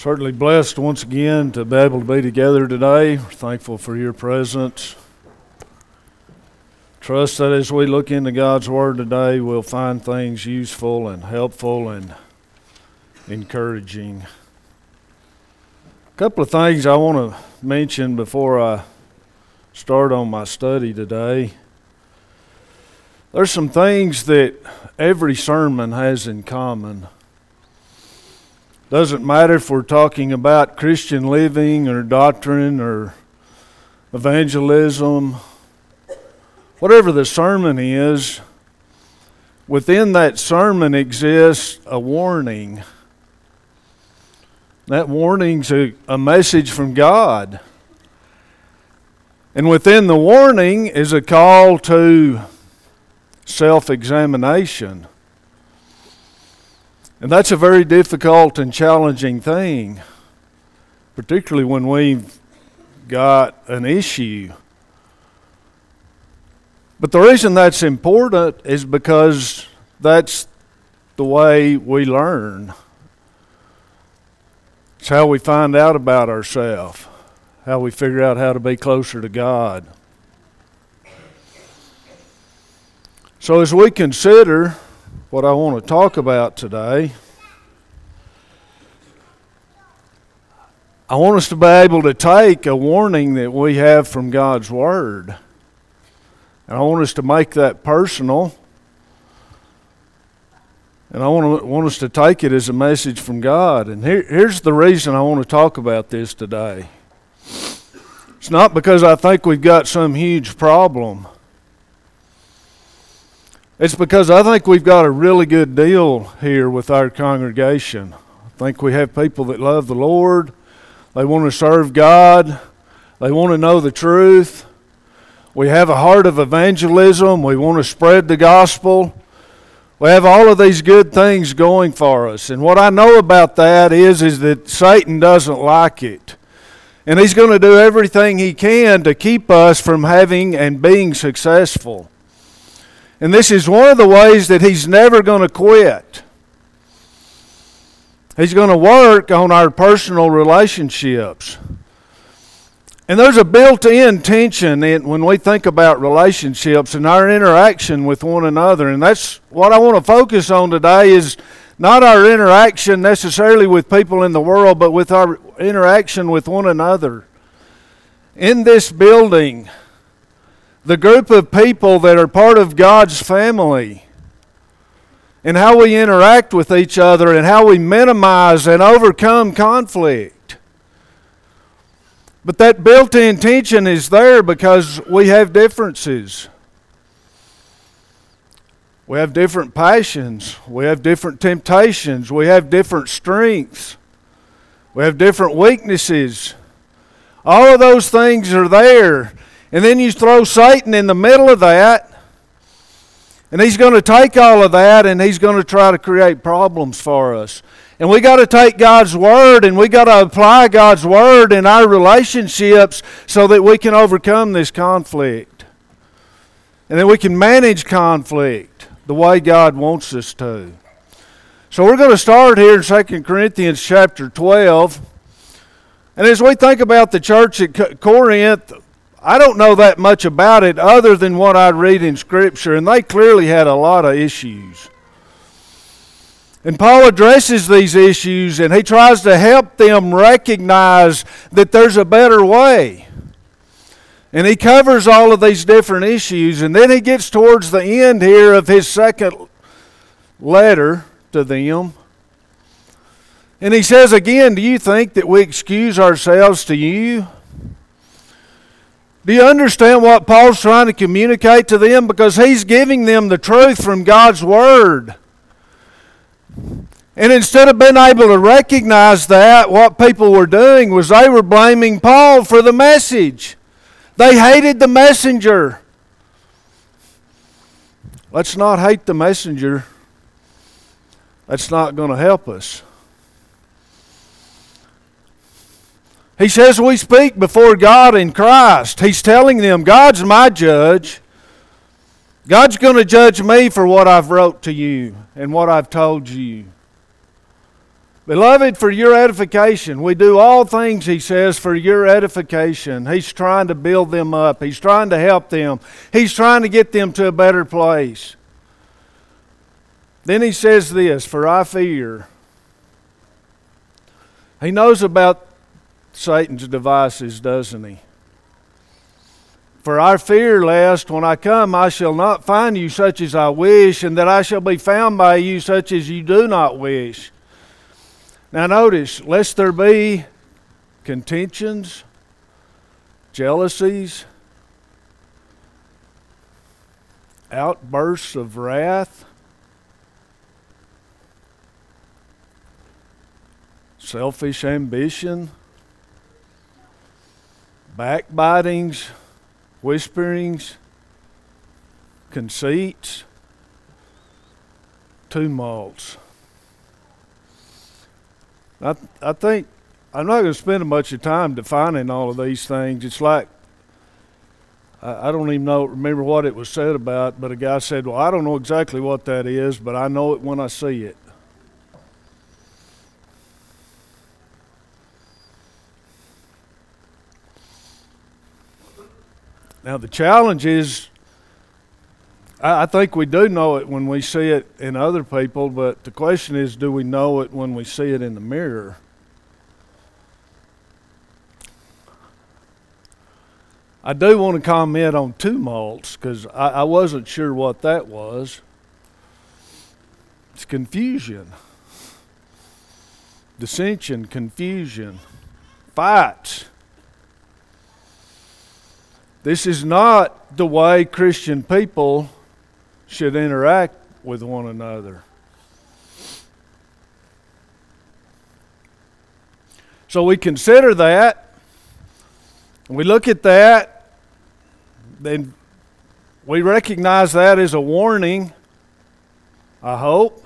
Certainly blessed once again to be able to be together today. We're thankful for your presence. Trust that as we look into God's Word today, we'll find things useful and helpful and encouraging. A couple of things I want to mention before I start on my study today. There's some things that every sermon has in common. Doesn't matter if we're talking about Christian living or doctrine or evangelism, whatever the sermon is, within that sermon exists a warning. That warning's a, a message from God. And within the warning is a call to self examination. And that's a very difficult and challenging thing, particularly when we've got an issue. But the reason that's important is because that's the way we learn. It's how we find out about ourselves, how we figure out how to be closer to God. So, as we consider what I want to talk about today. I want us to be able to take a warning that we have from God's Word. And I want us to make that personal. And I want, to, want us to take it as a message from God. And here, here's the reason I want to talk about this today. It's not because I think we've got some huge problem. It's because I think we've got a really good deal here with our congregation. I think we have people that love the Lord, they want to serve God, they want to know the truth. We have a heart of evangelism, we want to spread the gospel. We have all of these good things going for us. And what I know about that is, is that Satan doesn't like it. And he's going to do everything he can to keep us from having and being successful. And this is one of the ways that he's never going to quit. He's going to work on our personal relationships. And there's a built in tension in, when we think about relationships and our interaction with one another. And that's what I want to focus on today is not our interaction necessarily with people in the world, but with our interaction with one another. In this building, the group of people that are part of God's family and how we interact with each other and how we minimize and overcome conflict. But that built in tension is there because we have differences. We have different passions. We have different temptations. We have different strengths. We have different weaknesses. All of those things are there. And then you throw Satan in the middle of that. And he's going to take all of that and he's going to try to create problems for us. And we got to take God's word and we got to apply God's word in our relationships so that we can overcome this conflict. And that we can manage conflict the way God wants us to. So we're going to start here in 2 Corinthians chapter 12. And as we think about the church at Corinth, I don't know that much about it other than what I read in Scripture, and they clearly had a lot of issues. And Paul addresses these issues and he tries to help them recognize that there's a better way. And he covers all of these different issues. And then he gets towards the end here of his second letter to them. And he says again, Do you think that we excuse ourselves to you? Do you understand what Paul's trying to communicate to them? Because he's giving them the truth from God's Word. And instead of being able to recognize that, what people were doing was they were blaming Paul for the message. They hated the messenger. Let's not hate the messenger. That's not going to help us. He says we speak before God in Christ. He's telling them God's my judge. God's going to judge me for what I've wrote to you and what I've told you. Beloved, for your edification. We do all things, he says, for your edification. He's trying to build them up, he's trying to help them, he's trying to get them to a better place. Then he says this For I fear. He knows about Satan's devices, doesn't he? For I fear lest when I come I shall not find you such as I wish, and that I shall be found by you such as you do not wish. Now, notice, lest there be contentions, jealousies, outbursts of wrath, selfish ambition, backbitings, whisperings, conceits, tumults. I, I think I'm not going to spend a much of time defining all of these things. It's like I, I don't even know remember what it was said about, but a guy said, "Well, I don't know exactly what that is, but I know it when I see it." Now the challenge is I, think we do know it when we see it in other people, but the question is do we know it when we see it in the mirror? I do want to comment on tumults because I, I wasn't sure what that was. It's confusion, dissension, confusion, fights. This is not the way Christian people should interact with one another. So we consider that, we look at that, then we recognize that as a warning, I hope.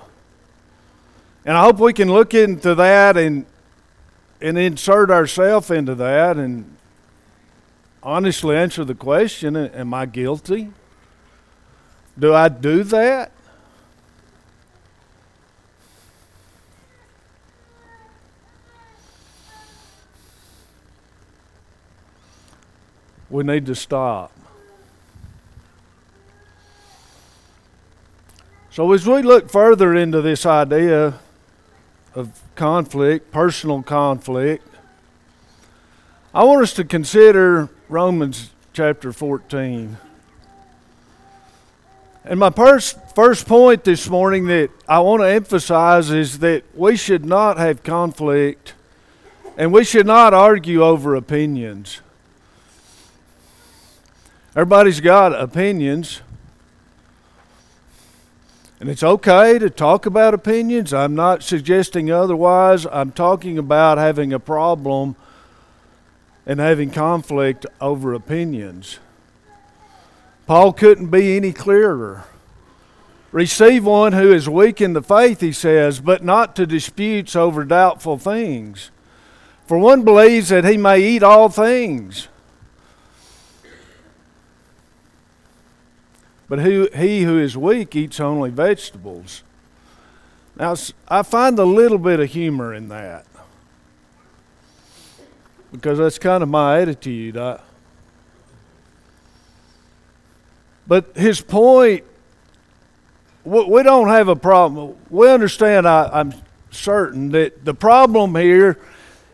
And I hope we can look into that and and insert ourselves into that and honestly answer the question am I guilty? Do I do that? We need to stop. So, as we look further into this idea of conflict, personal conflict, I want us to consider Romans chapter 14. And my first, first point this morning that I want to emphasize is that we should not have conflict and we should not argue over opinions. Everybody's got opinions. And it's okay to talk about opinions. I'm not suggesting otherwise. I'm talking about having a problem and having conflict over opinions. Paul couldn't be any clearer. Receive one who is weak in the faith, he says, but not to disputes over doubtful things. For one believes that he may eat all things. But who, he who is weak eats only vegetables. Now, I find a little bit of humor in that because that's kind of my attitude. I, But his point, we don't have a problem. We understand, I, am certain, that the problem here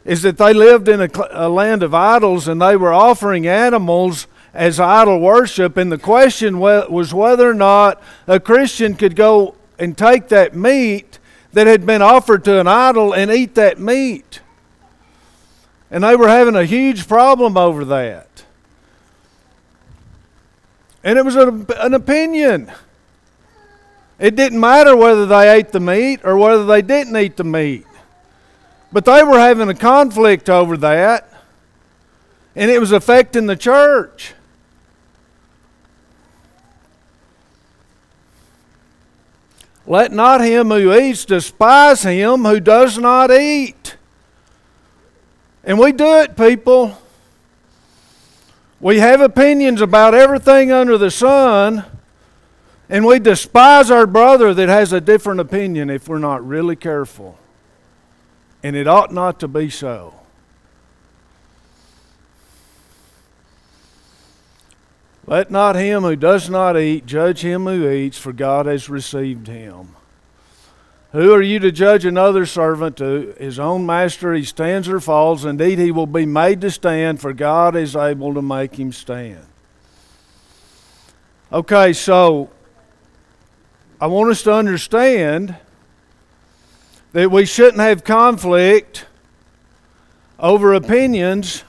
is that they lived in a, a land of idols and they were offering animals as idol worship. And the question was whether or not a Christian could go and take that meat that had been offered to an idol and eat that meat. And they were having a huge problem over that. And it was an, opinion. It didn't matter whether they ate the meat or whether they didn't eat the meat. But they were having a conflict over that, and it was affecting the church. Let not him who eats despise him who does not eat. And we do it, people. We have opinions about everything under the sun, and we despise our brother that has a different opinion if we're not really careful. And it ought not to be so. Let not him who does not eat judge him who eats, for God has received him. Who are you to judge another servant to his own master? He stands or falls. Indeed, he will be made to stand, for God is able to make him stand. Okay, so I want us to understand that we shouldn't have conflict over opinions,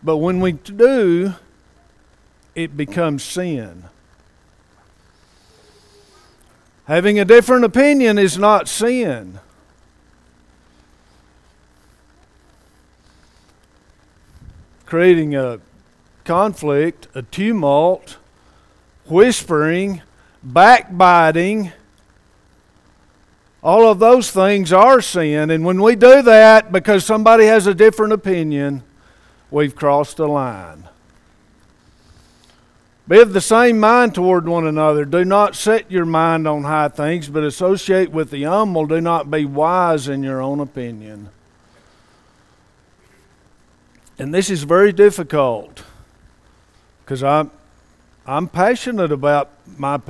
but when we do, it becomes sin. Having a different opinion is not sin. Creating a conflict, a tumult, whispering, backbiting, all of those things are sin. And when we do that because somebody has a different opinion, we've crossed a line. Be of the same mind toward one another. Do not set your mind on high things, but associate with the humble. Do not be wise in your own opinion. And this is very difficult because I'm, I'm passionate about my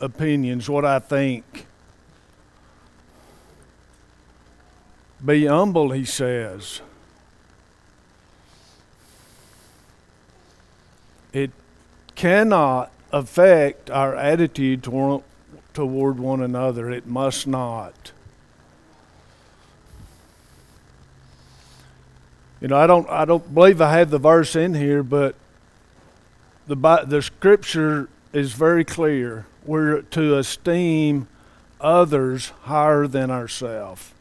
opinions, what I think. Be humble, he says. It cannot affect our attitude toward, toward one another. It must not. You know, I don't, I don't believe I have the verse in here, but the, the scripture is very clear. We're to esteem others higher than ourselves.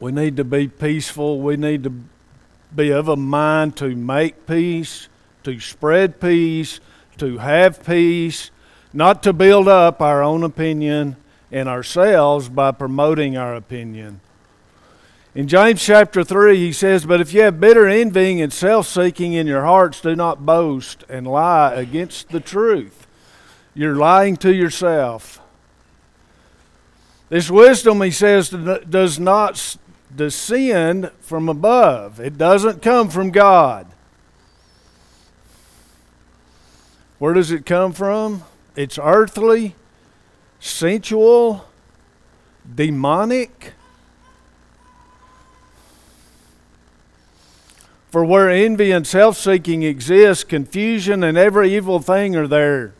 We need to be peaceful. We need to be of a mind to make peace, to spread peace, to have peace, not to build up our own opinion and ourselves by promoting our opinion. In James chapter 3, he says, But if you have bitter envying and self seeking in your hearts, do not boast and lie against the truth. You're lying to yourself. This wisdom, he says, does not descend from above, it doesn't come from God. Where does it come from? It's earthly, sensual, demonic. For where envy and self seeking exist, confusion and every evil thing are there.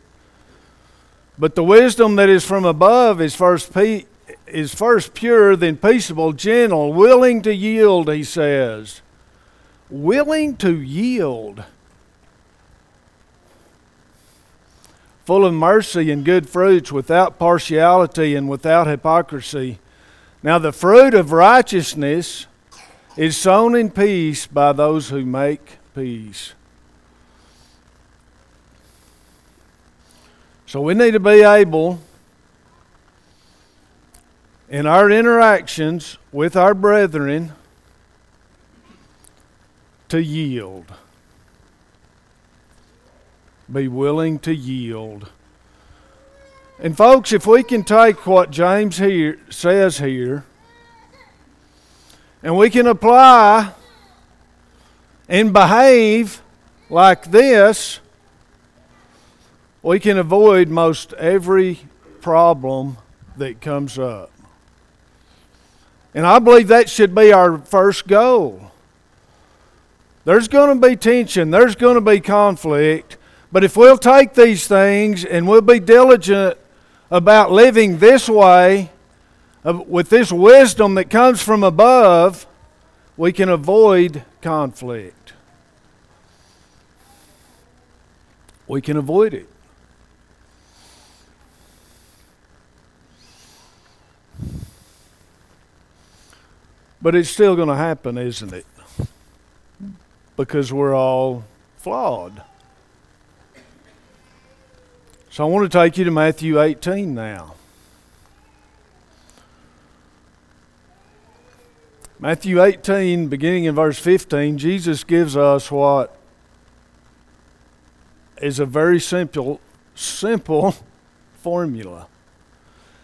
But the wisdom that is from above is first Pete is first pure, then peaceable, gentle, willing to yield, he says. Willing to yield. Full of mercy and good fruits, without partiality and without hypocrisy. Now, the fruit of righteousness is sown in peace by those who make peace. So we need to be able in our interactions with our brethren to yield. Be willing to yield. And, folks, if we can take what James here says here and we can apply and behave like this, we can avoid most every problem that comes up. And I believe that should be our first goal. There's going to be tension, there's going to be conflict, but if we'll take these things and we'll be diligent about living this way, with this wisdom that comes from above, we can avoid conflict. We can avoid it. But it's still going to happen, isn't it? Because we're all flawed. So I want to take you to Matthew 18 now. Matthew 18, beginning in verse 15, Jesus gives us what is a very simple simple formula.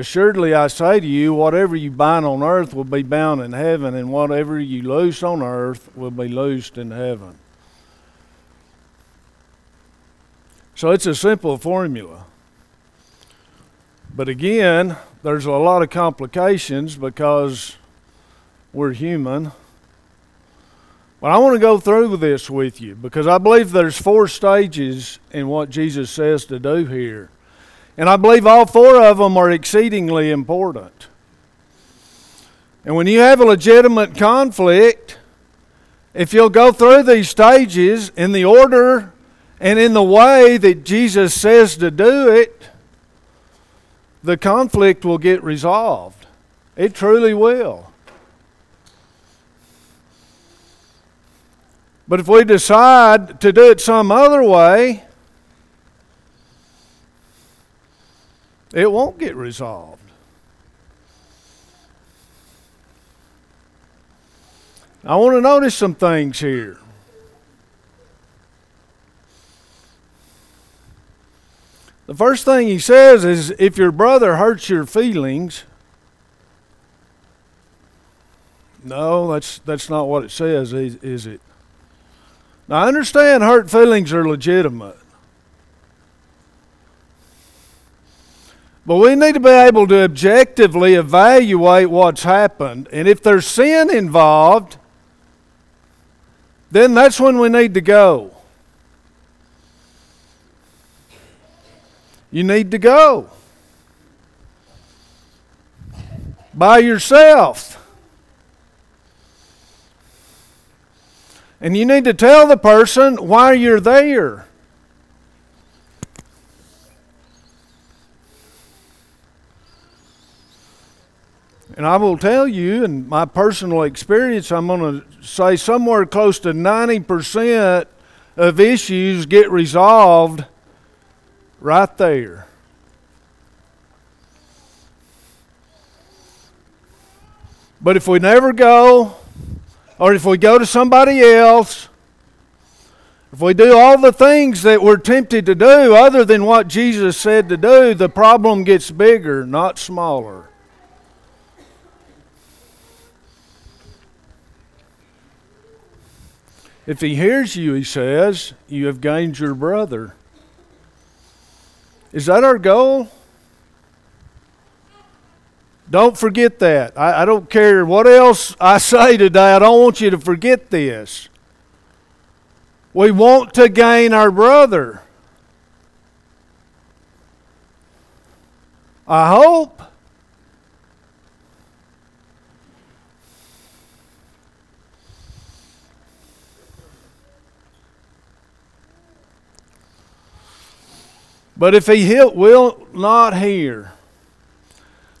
Assuredly, I say to you, whatever you bind on earth will be bound in heaven, and whatever you loose on earth will be loosed in heaven. So it's a simple formula. But again, there's a lot of complications because we're human. But I want to go through this with you because I believe there's four stages in what Jesus says to do here. And I believe all four of them are exceedingly important. And when you have a legitimate conflict, if you'll go through these stages in the order and in the way that Jesus says to do it, the conflict will get resolved. It truly will. But if we decide to do it some other way, it won't get resolved. I want to notice some things here. The first thing he says is if your brother hurts your feelings, no, that's that's not what it says, is, is it? Now I understand hurt feelings are legitimate. But we need to be able to objectively evaluate what's happened. And if there's sin involved, then that's when we need to go. You need to go by yourself. And you need to tell the person why you're there. And I will tell you, in my personal experience, I'm going to say somewhere close to 90% of issues get resolved right there. But if we never go, or if we go to somebody else, if we do all the things that we're tempted to do other than what Jesus said to do, the problem gets bigger, not smaller. If he hears you, he says, you have gained your brother. Is that our goal? Don't forget that. I, I, don't care what else I say today, I don't want you to forget this. We want to gain our brother. I hope. But if he will not hear,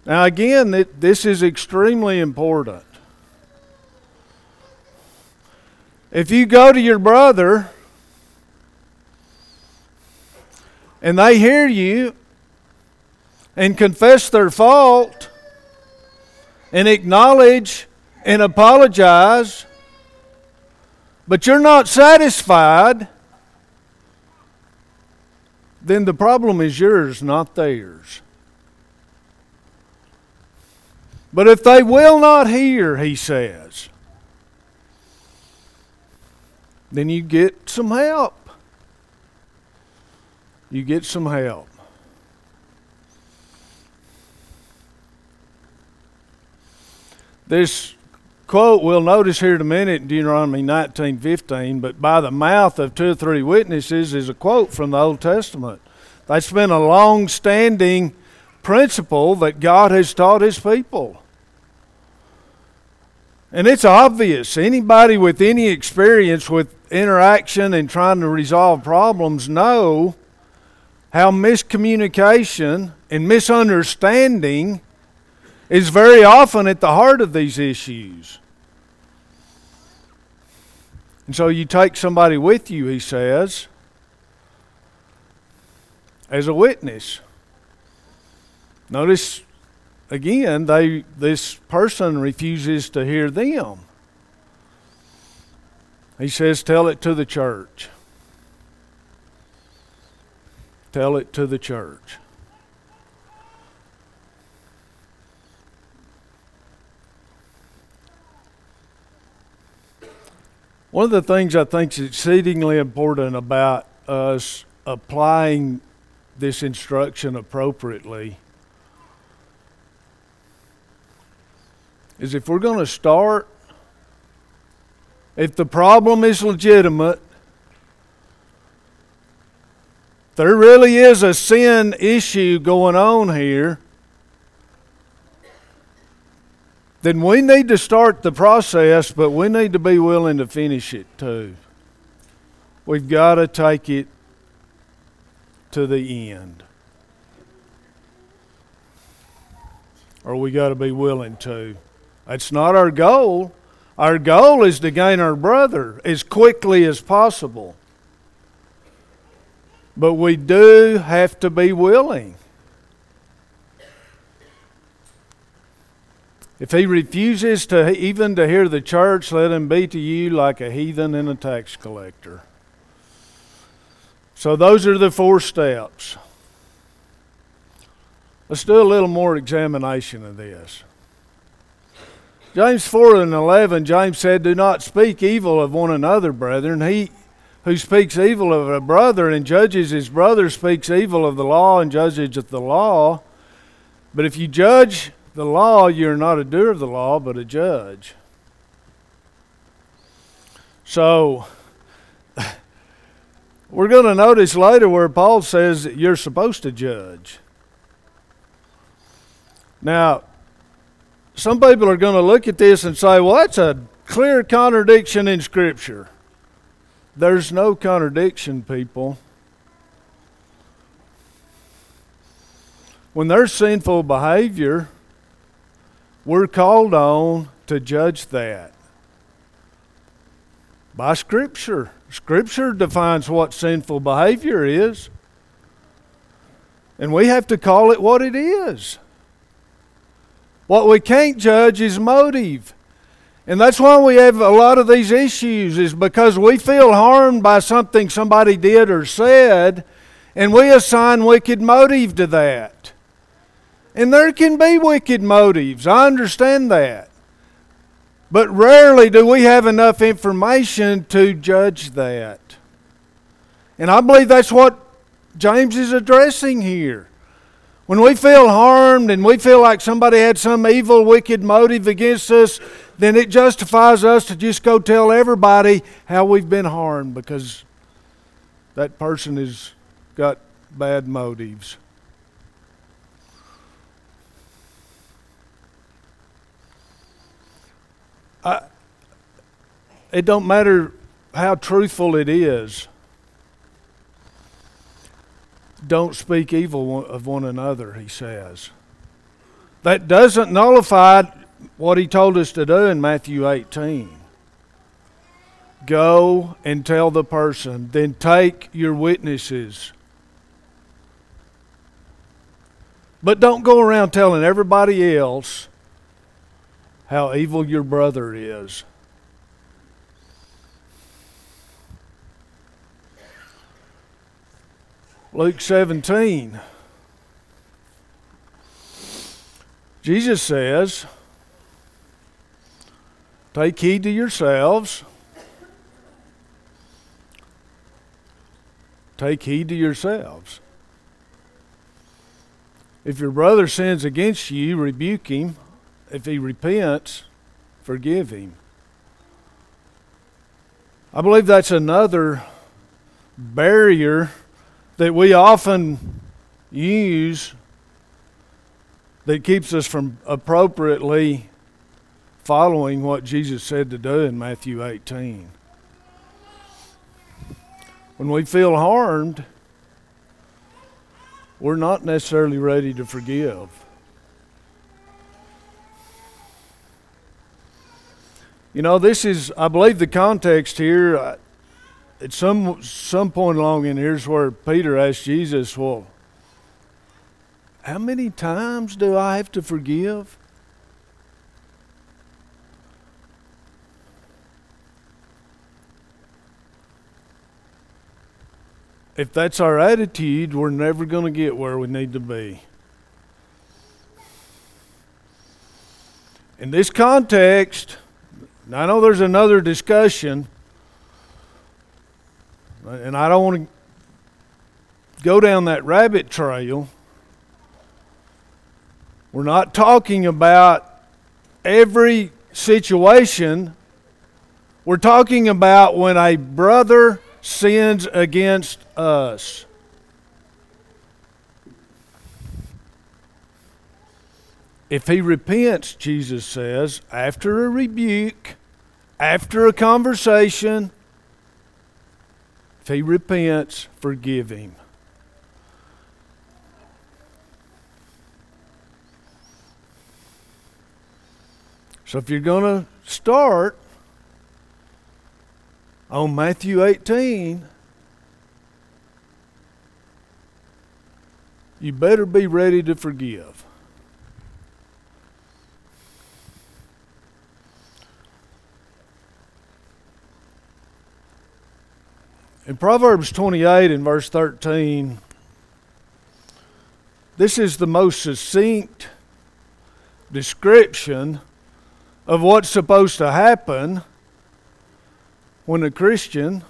now again, this is extremely important. If you go to your brother and they hear you and confess their fault and acknowledge and apologize, but you're not satisfied then the problem is yours, not theirs. But if they will not hear, he says, then you get some help. You get some help. This quote we'll notice here in a minute in Deuteronomy 19:15, but by the mouth of two or three witnesses is a quote from the Old Testament. That's been a long-standing principle that God has taught his people. And it's obvious. Anybody with any experience with interaction and trying to resolve problems know how miscommunication and misunderstanding is very often at the heart of these issues. And so you take somebody with you, he says, as a witness. Notice again, they this person refuses to hear them. He says, Tell it to the church. Tell it to the church. One of the things I think is exceedingly important about us applying this instruction appropriately is if we're going to start, if the problem is legitimate, there really is a sin issue going on here, then we need to start the process, but we need to be willing to finish it too. We've got to take it to the end. Or we got to be willing to. That's not our goal. Our goal is to gain our brother as quickly as possible. But we do have to be willing. If he refuses to even to hear the church, let him be to you like a heathen and a tax collector. So those are the four steps. Let's do a little more examination of this. James 4 and 11, James said, Do not speak evil of one another, brethren. He who speaks evil of a brother and judges his brother speaks evil of the law and judges the law. But if you judge the law, you're not a doer of the law, but a judge. So, we're going to notice later where Paul says you're supposed to judge. Now, some people are going to look at this and say, well, that's a clear contradiction in Scripture. There's no contradiction, people. When there's sinful behavior, we're called on to judge that by Scripture. Scripture defines what sinful behavior is, and we have to call it what it is. What we can't judge is motive. And that's why we have a lot of these issues, is because we feel harmed by something somebody did or said, and we assign wicked motive to that. And there can be wicked motives. I understand that. But rarely do we have enough information to judge that. And I believe that's what James is addressing here. When we feel harmed and we feel like somebody had some evil, wicked motive against us, then it justifies us to just go tell everybody how we've been harmed because that person has got bad motives. It don't matter how truthful it is don't speak evil of one another, he says. That doesn't nullify what he told us to do in Matthew 18. Go and tell the person, then take your witnesses. But don't go around telling everybody else how evil your brother is. Luke 17. Jesus says, Take heed to yourselves. Take heed to yourselves. If your brother sins against you, rebuke him. If he repents, forgive him. I believe that's another barrier that we often use that keeps us from appropriately following what Jesus said to do in Matthew 18. When we feel harmed, we're not necessarily ready to forgive. You know, this is, I believe, the context here. At some some point along in here's where Peter asked Jesus, "Well, how many times do I have to forgive?" If that's our attitude, we're never going to get where we need to be. In this context, I know there's another discussion, and I don't want to go down that rabbit trail. We're not talking about every situation. We're talking about when a brother sins against us. If he repents, Jesus says, after a rebuke, after a conversation, he repents, forgive him. So if you're going to start on Matthew 18, you better be ready to forgive. In Proverbs 28 and verse 13, this is the most succinct description of what's supposed to happen when a Christian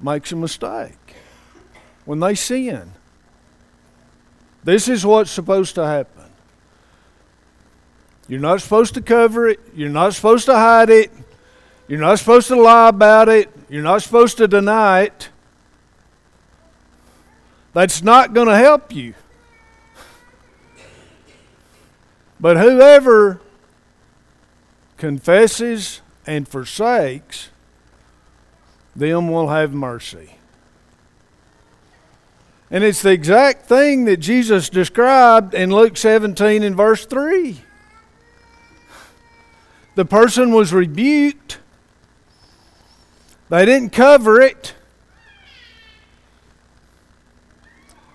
makes a mistake, when they sin. This is what's supposed to happen. You're not supposed to cover it, you're not supposed to hide it, you're not supposed to lie about it. You're not supposed to deny it. That's not going to help you. But whoever confesses and forsakes, them will have mercy. And it's the exact thing that Jesus described in Luke 17 and verse 3. The person was rebuked they didn't cover it,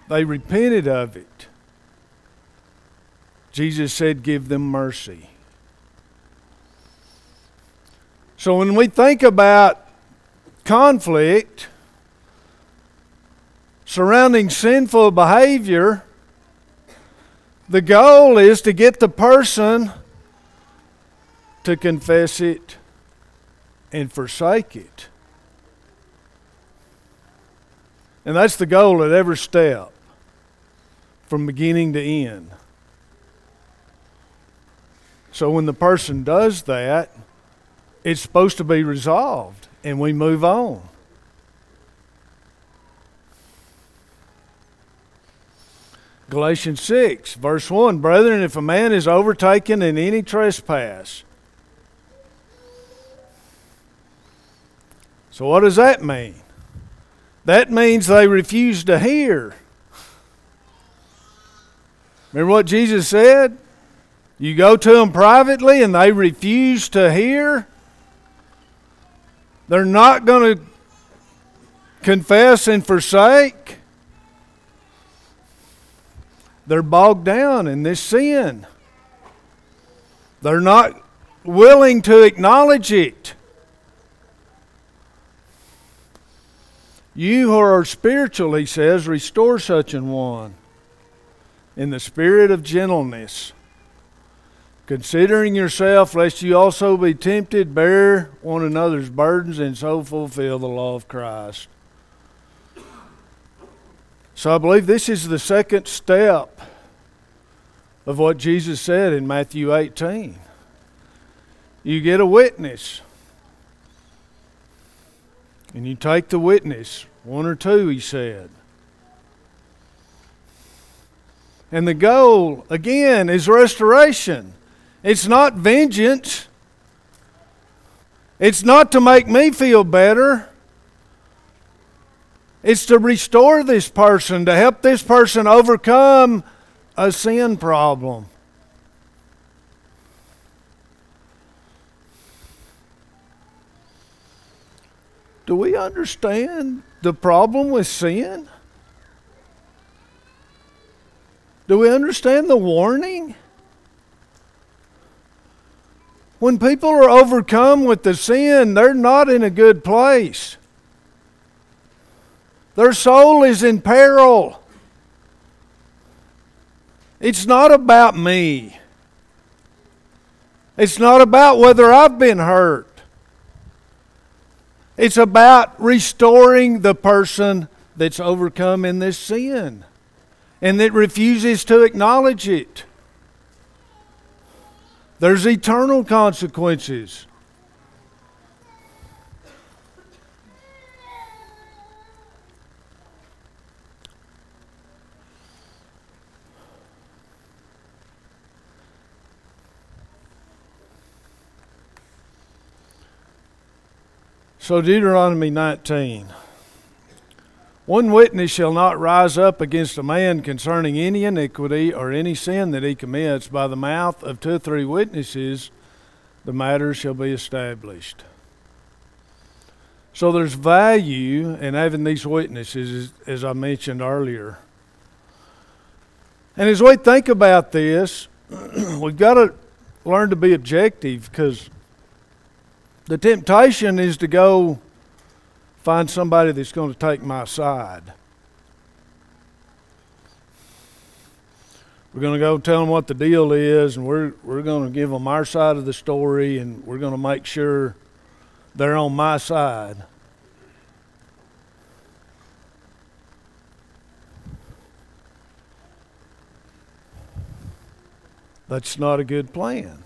they repented of it. Jesus said, Give them mercy. So when we think about conflict surrounding sinful behavior, the goal is to get the person to confess it and forsake it. And that's the goal at every step, from beginning to end. So when the person does that, it's supposed to be resolved, and we move on. Galatians 6, verse 1 Brethren, if a man is overtaken in any trespass, so what does that mean? That means they refuse to hear. Remember what Jesus said? You go to them privately and they refuse to hear. They're not going to confess and forsake. They're bogged down in this sin. They're not willing to acknowledge it. You who are spiritual, he says, restore such an one in the spirit of gentleness, considering yourself, lest you also be tempted, bear one another's burdens, and so fulfill the law of Christ. So I believe this is the second step of what Jesus said in Matthew 18. You get a witness. And you take the witness, one or two, he said. And the goal, again, is restoration. It's not vengeance. It's not to make me feel better. It's to restore this person, to help this person overcome a sin problem. Do we understand the problem with sin? Do we understand the warning? When people are overcome with the sin, they're not in a good place. Their soul is in peril. It's not about me. It's not about whether I've been hurt. It's about restoring the person that's overcome in this sin and that refuses to acknowledge it. There's eternal consequences. So, Deuteronomy 19. One witness shall not rise up against a man concerning any iniquity or any sin that he commits. By the mouth of two or three witnesses, the matter shall be established. So there's value in having these witnesses, as, I mentioned earlier. And as we think about this, we've got to learn to be objective because the temptation is to go find somebody that's going to take my side. We're going to go tell them what the deal is, and we're, we're going to give them our side of the story, and we're going to make sure they're on my side. That's not a good plan.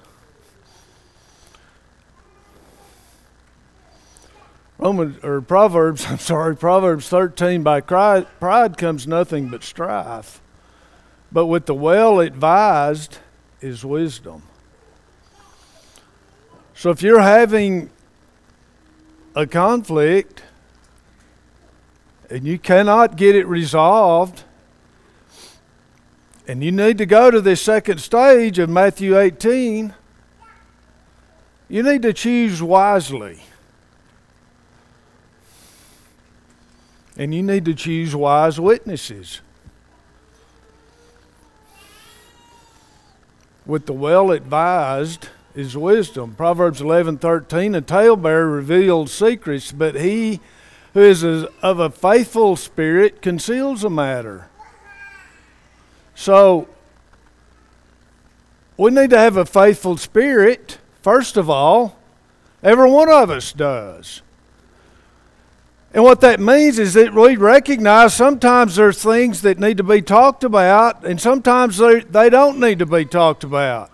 Romans or Proverbs, I'm sorry, Proverbs 13 by pride comes nothing but strife. But with the well advised is wisdom. So if you're having a conflict and you cannot get it resolved, and you need to go to this second stage of Matthew 18, you need to choose wisely. And you need to choose wise witnesses. With the well advised is wisdom. Proverbs 11:13 a talebearer reveals secrets, but he who is of a faithful spirit conceals a matter. So we need to have a faithful spirit, first of all. Every one of us does. And what that means is that we recognize sometimes there's things that need to be talked about, and sometimes they, they don't need to be talked about.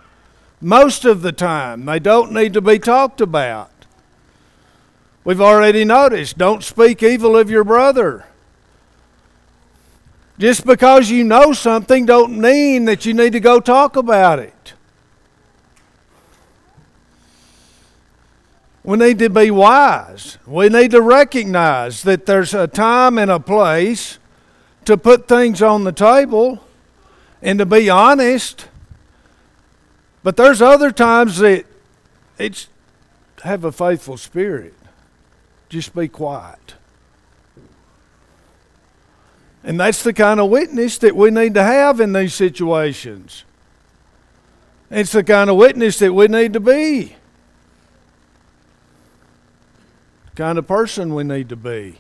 Most of the time, they don't need to be talked about. We've already noticed don't speak evil of your brother. Just because you know something don't mean that you need to go talk about it. We need to be wise. We need to recognize that there's a time and a place to put things on the table and to be honest. But there's other times that it's have a faithful spirit. Just be quiet. And that's the kind of witness that we need to have in these situations. It's the kind of witness that we need to be kind of person we need to be.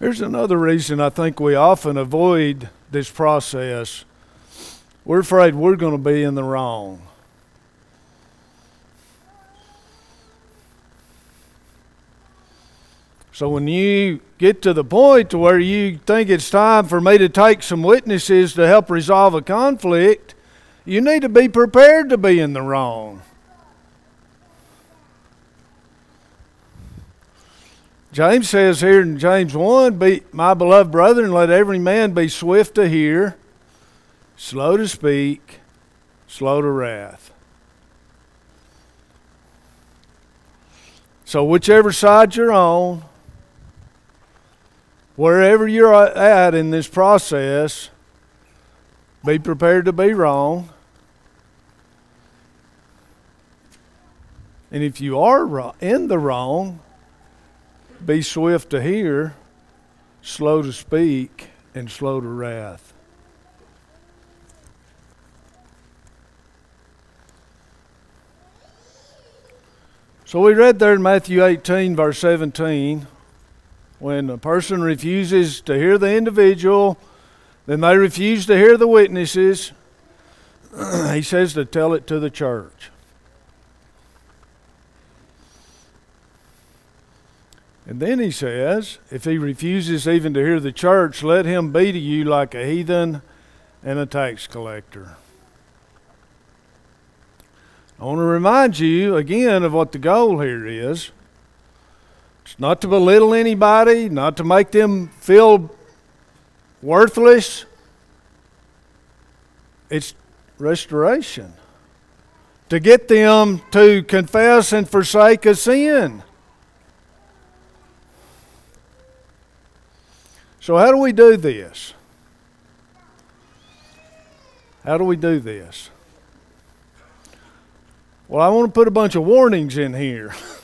Here's another reason I think we often avoid this process. We're afraid we're going to be in the wrong. So when you get to the point to where you think it's time for me to take some witnesses to help resolve a conflict, you need to be prepared to be in the wrong. James says here in James 1 be, My beloved brethren, let every man be swift to hear, slow to speak, slow to wrath. So, whichever side you're on, wherever you're at in this process, be prepared to be wrong. And if you are in the wrong, be swift to hear, slow to speak, and slow to wrath. So we read there in Matthew 18, verse 17, when a person refuses to hear the individual, then they refuse to hear the witnesses. he says to tell it to the church. And then he says, if he refuses even to hear the church, let him be to you like a heathen and a tax collector. I want to remind you again of what the goal here is. It's not to belittle anybody, not to make them feel worthless. It's restoration. To get them to confess and forsake a sin. So, how do we do this? How do we do this? Well, I want to put a bunch of warnings in here.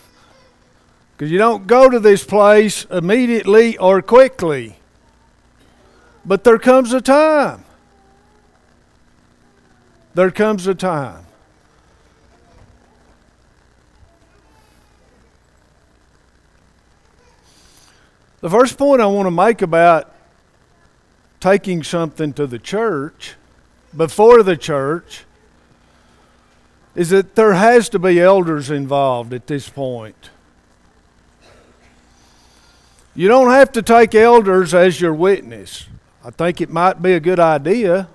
Because you don't go to this place immediately or quickly. But there comes a time. There comes a time. The first point I want to make about taking something to the church, before the church, is that there has to be elders involved at this point. You don't have to take elders as your witness. I think it might be a good idea,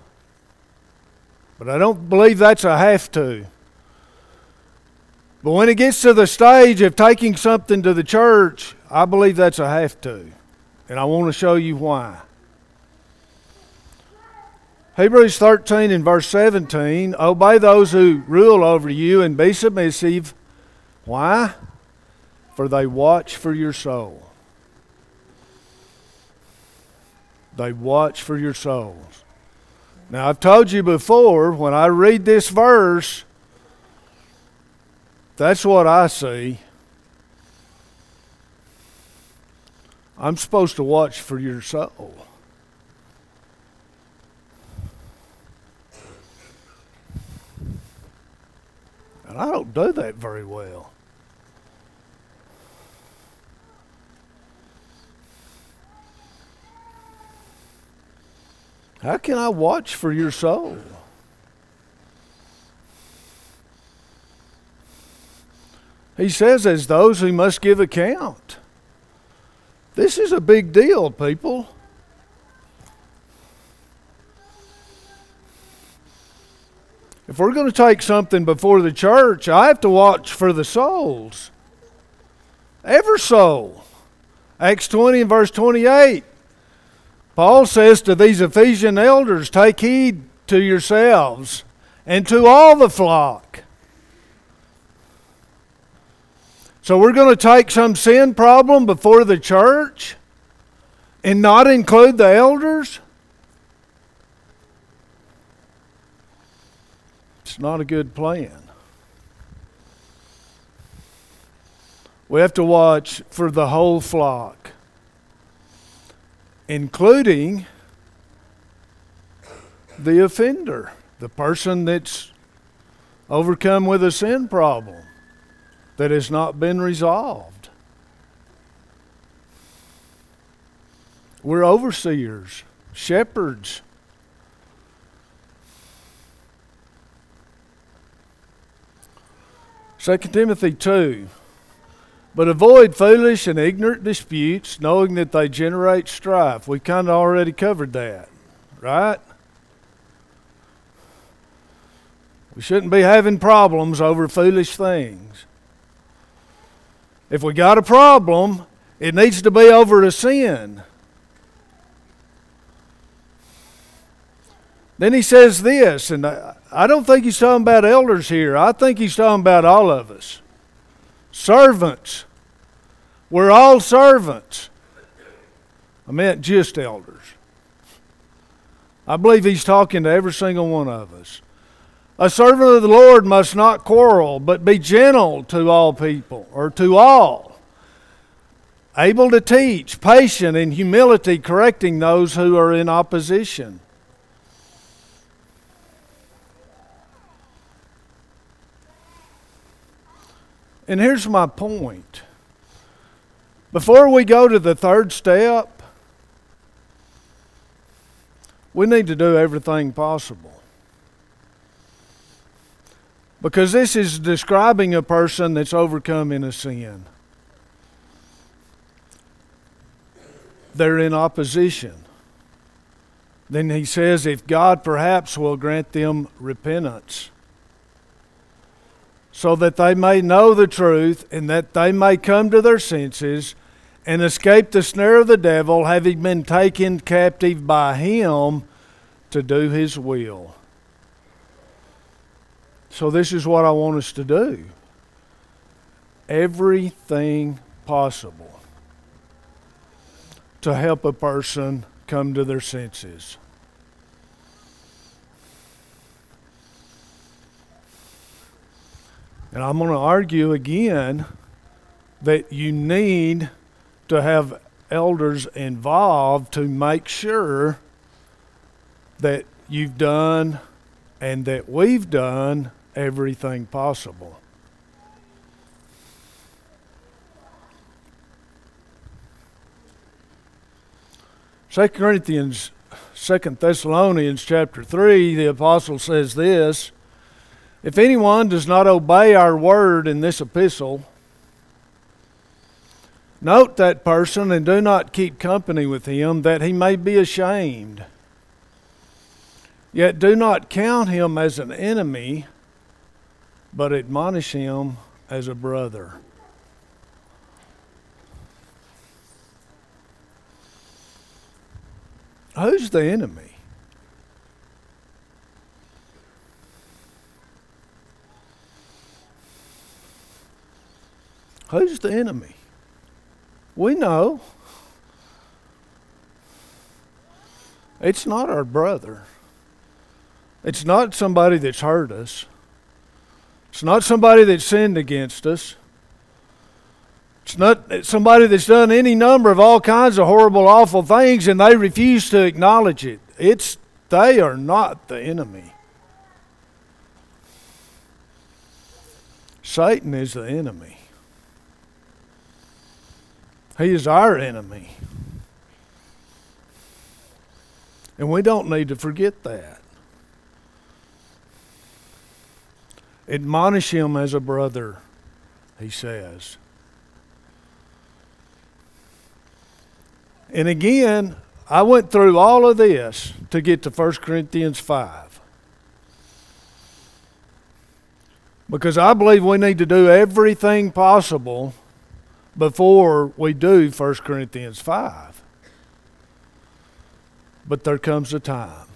but I don't believe that's a have to. But when it gets to the stage of taking something to the church, I believe that's a have to. And I want to show you why. Hebrews 13 and verse 17 Obey those who rule over you and be submissive. Why? For they watch for your soul. They watch for your souls. Now, I've told you before, when I read this verse, that's what I see. I'm supposed to watch for your soul. And I don't do that very well. How can I watch for your soul? He says, as those who must give account. This is a big deal, people. If we're going to take something before the church, I have to watch for the souls. Every soul. Acts 20 and verse 28. Paul says to these Ephesian elders, Take heed to yourselves and to all the flock. So we're going to take some sin problem before the church and not include the elders? It's not a good plan. We have to watch for the whole flock, including the offender, the person that's overcome with a sin problem that has not been resolved. We're overseers, shepherds. 2 Timothy 2. But avoid foolish and ignorant disputes, knowing that they generate strife. We kind of already covered that, right? We shouldn't be having problems over foolish things. If we got a problem, it needs to be over a sin. Then he says this, and I don't think he's talking about elders here. I think he's talking about all of us. Servants, We're all servants. I meant just elders. I believe he's talking to every single one of us. A servant of the Lord must not quarrel, but be gentle to all people, or to all. Able to teach, patient in humility, correcting those who are in opposition. And here's my point. Before we go to the third step, we need to do everything possible. Because this is describing a person that's overcome in a sin. They're in opposition. Then he says, if God perhaps will grant them repentance so that they may know the truth and that they may come to their senses and escape the snare of the devil, having been taken captive by him to do his will. So, this is what I want us to do everything possible to help a person come to their senses. And I'm going to argue again that you need to have elders involved to make sure that you've done and that we've done everything possible. Second Corinthians, Second Thessalonians chapter three, the apostle says this if anyone does not obey our word in this epistle, note that person and do not keep company with him, that he may be ashamed. Yet do not count him as an enemy, but admonish him as a brother. Who's the enemy? Who's the enemy? We know. It's not our brother. It's not somebody that's hurt us. It's not somebody that sinned against us. It's not somebody that's done any number of all kinds of horrible, awful things and they refuse to acknowledge it. It's they are not the enemy. Satan is the enemy. He is our enemy. And we don't need to forget that. Admonish him as a brother, he says. And again, I went through all of this to get to 1 Corinthians 5. Because I believe we need to do everything possible before we do 1 Corinthians 5. But there comes a time.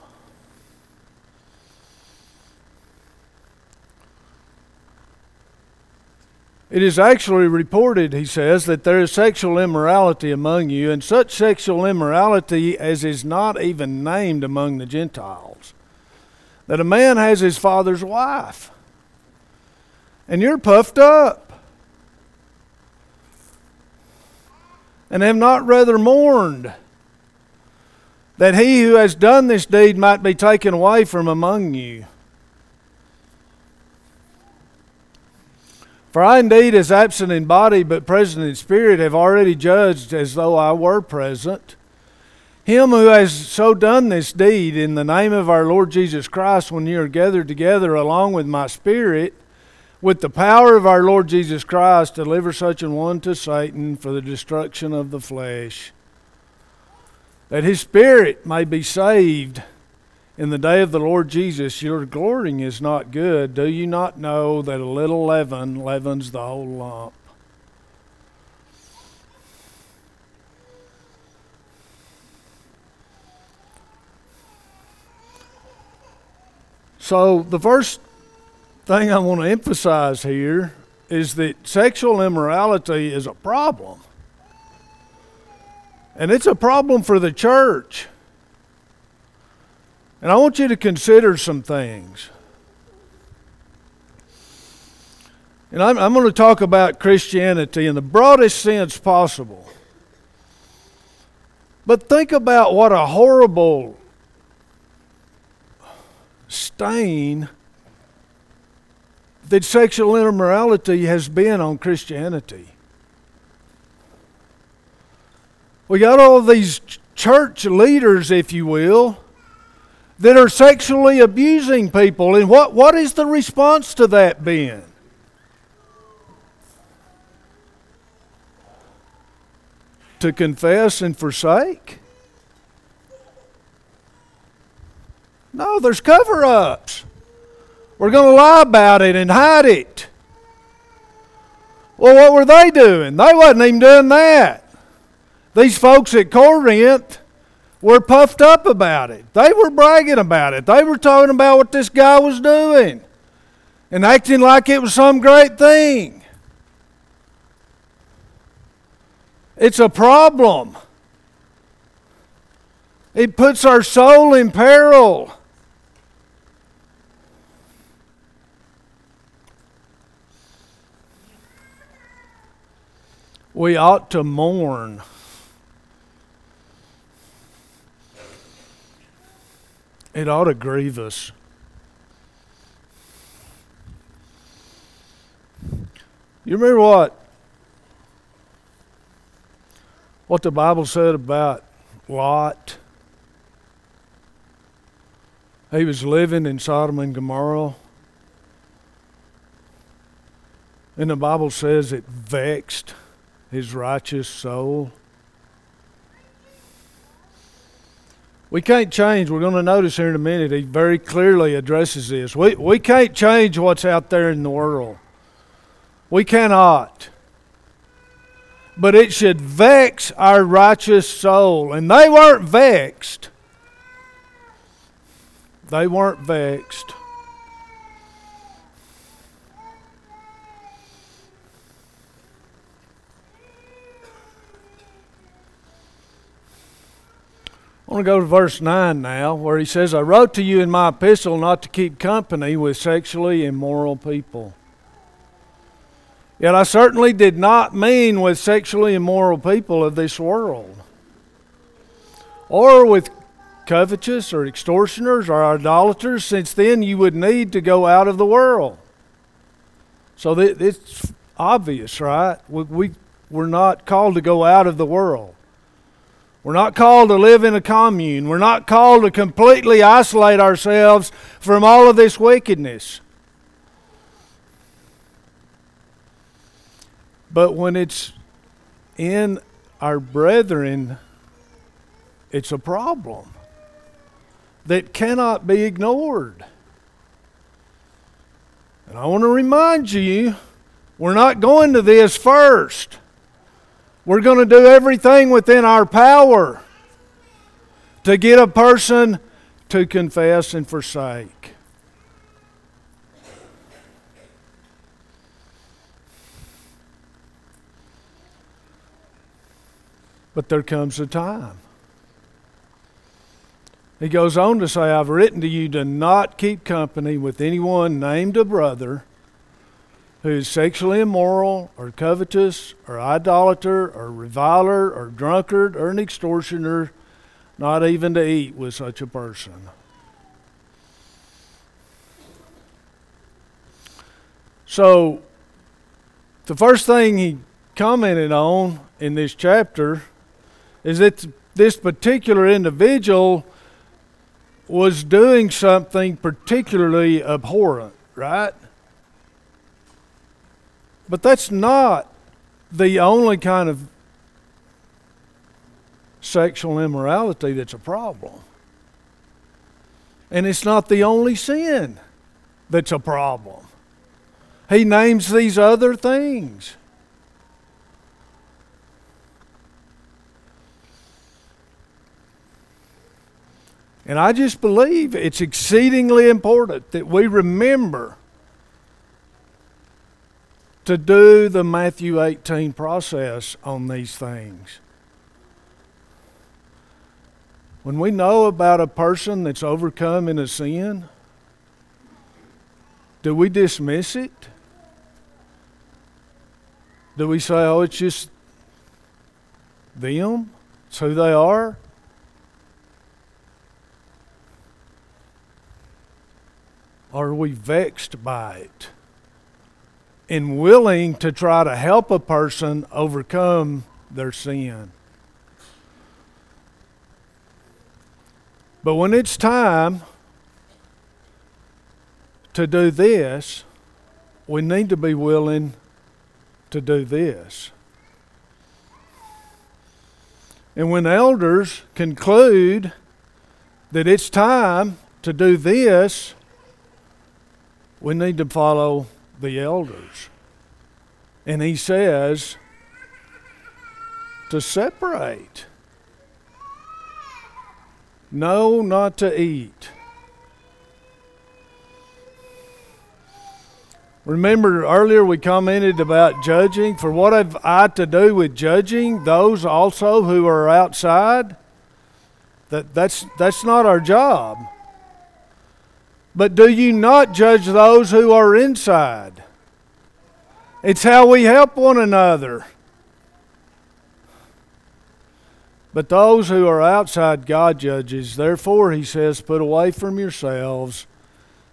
It is actually reported, he says, that there is sexual immorality among you, and such sexual immorality as is not even named among the Gentiles. That a man has his father's wife. And you're puffed up. And have not rather mourned that he who has done this deed might be taken away from among you. For I indeed, as absent in body but present in spirit, have already judged as though I were present. Him who has so done this deed in the name of our Lord Jesus Christ, when you are gathered together along with my spirit, with the power of our Lord Jesus Christ, deliver such an one to Satan for the destruction of the flesh, that his spirit may be saved in the day of the Lord Jesus. Your glorying is not good. Do you not know that a little leaven leavens the whole lump? So the first thing I want to emphasize here is that sexual immorality is a problem. And it's a problem for the church. And I want you to consider some things. And I'm, I'm going to talk about Christianity in the broadest sense possible. But think about what a horrible stain that sexual immorality has been on Christianity. We got all these church leaders, if you will, that are sexually abusing people. And what, what is the response to that been? To confess and forsake? No, there's cover ups. We're going to lie about it and hide it. Well, what were they doing? They wasn't even doing that. These folks at Corinth were puffed up about it. They were bragging about it. They were talking about what this guy was doing and acting like it was some great thing. It's a problem. It puts our soul in peril. We ought to mourn. It ought to grieve us. You remember what what the Bible said about Lot? He was living in Sodom and Gomorrah. And the Bible says it vexed his righteous soul. We can't change. We're going to notice here in a minute, he very clearly addresses this. We, we can't change what's out there in the world. We cannot. But it should vex our righteous soul. And they weren't vexed. They weren't vexed. I want to go to verse 9 now, where he says, I wrote to you in my epistle not to keep company with sexually immoral people. Yet I certainly did not mean with sexually immoral people of this world, or with covetous or extortioners or idolaters, since then you would need to go out of the world. So it's obvious, right? We, we, we're not called to go out of the world. We're not called to live in a commune. We're not called to completely isolate ourselves from all of this wickedness. But when it's in our brethren, it's a problem that cannot be ignored. And I want to remind you, we're not going to this first. We're going to do everything within our power to get a person to confess and forsake. But there comes a time. He goes on to say, I've written to you to not keep company with anyone named a brother who is sexually immoral or covetous or idolater or reviler or drunkard or an extortioner, not even to eat with such a person. So, the first thing he commented on in this chapter is that this particular individual was doing something particularly abhorrent, right? But that's not the only kind of sexual immorality that's a problem. And it's not the only sin that's a problem. He names these other things. And I just believe it's exceedingly important that we remember to do the Matthew 18 process on these things. When we know about a person that's overcome in a sin, do we dismiss it? Do we say, oh, it's just them? It's who they are? Are we vexed by it and willing to try to help a person overcome their sin? But when it's time to do this, we need to be willing to do this. And when elders conclude that it's time to do this, we need to follow the elders. And he says to separate. No, not to eat. Remember earlier we commented about judging. For what have I to do with judging those also who are outside? That, that's, that's not our job. But do you not judge those who are inside? It's how we help one another. But those who are outside, God judges. Therefore, he says, put away from yourselves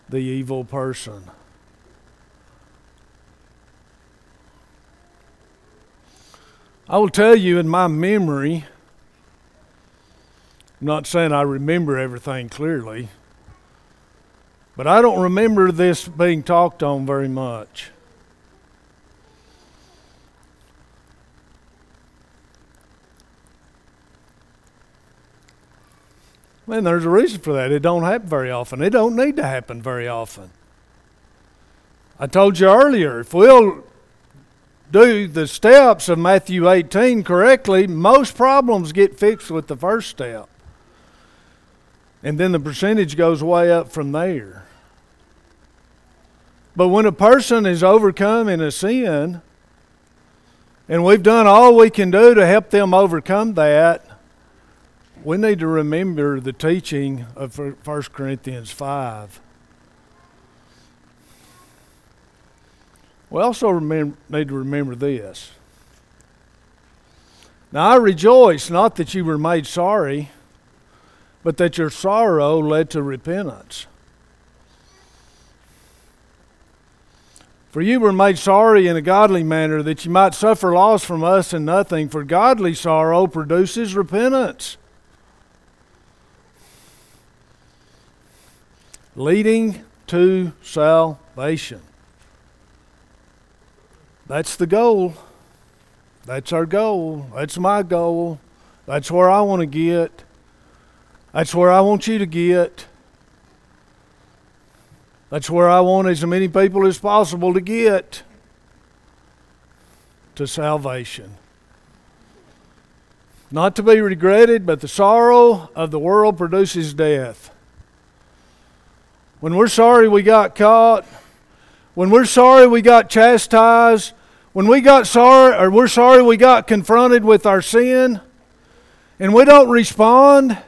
the evil person. I will tell you in my memory, I'm not saying I remember everything clearly, but I don't remember this being talked on very much. Man, there's a reason for that. It don't happen very often. It don't need to happen very often. I told you earlier, if we'll do the steps of Matthew 18 correctly, most problems get fixed with the first step. And then the percentage goes way up from there. But when a person is overcome in a sin, and we've done all we can do to help them overcome that, we need to remember the teaching of 1 Corinthians 5. We also remember, need to remember this. Now I rejoice not that you were made sorry, but that your sorrow led to repentance. For you were made sorry in a godly manner, that you might suffer loss from us and nothing. For godly sorrow produces repentance, leading to salvation. That's the goal. That's our goal. That's my goal. That's where I want to get. That's where I want you to get. That's where I want as many people as possible to get to salvation. Not to be regretted, but the sorrow of the world produces death. When we're sorry we got caught, when we're sorry we got chastised, when we got sorry or we're sorry we got confronted with our sin, and we don't respond,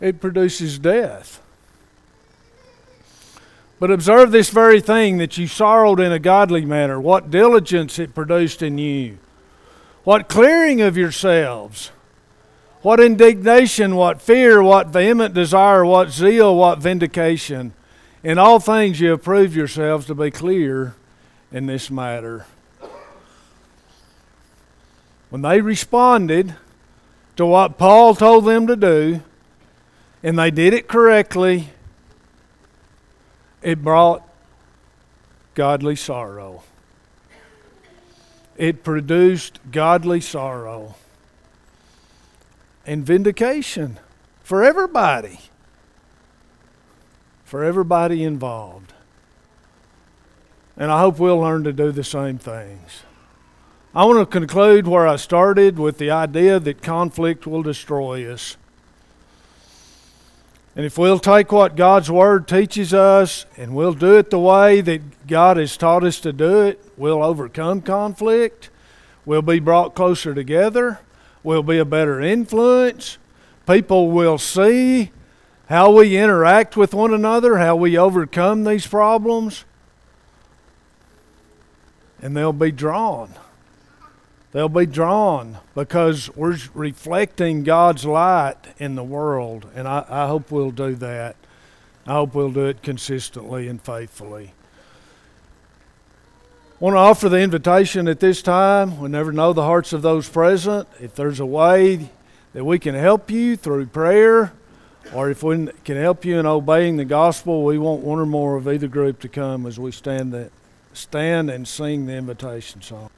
it produces death. But observe this very thing that you sorrowed in a godly manner, what diligence it produced in you, what clearing of yourselves, what indignation, what fear, what vehement desire, what zeal, what vindication. In all things you have proved yourselves to be clear in this matter. When they responded to what Paul told them to do, and they did it correctly, it brought godly sorrow. It produced godly sorrow and vindication for everybody. For everybody involved. And I hope we'll learn to do the same things. I want to conclude where I started with the idea that conflict will destroy us. And if we'll take what God's Word teaches us and we'll do it the way that God has taught us to do it, we'll overcome conflict, We'll be brought closer together. We'll be a better influence. People will see how we interact with one another, how we overcome these problems, and they'll be drawn. They'll be drawn because we're reflecting God's light in the world, and I, I hope we'll do that. I hope we'll do it consistently and faithfully. I Want to offer the invitation at this time. We never know the hearts of those present. If there's a way that we can help you through prayer, or if we can help you in obeying the gospel, we want one or more of either group to come as we stand, the, stand and sing the invitation song.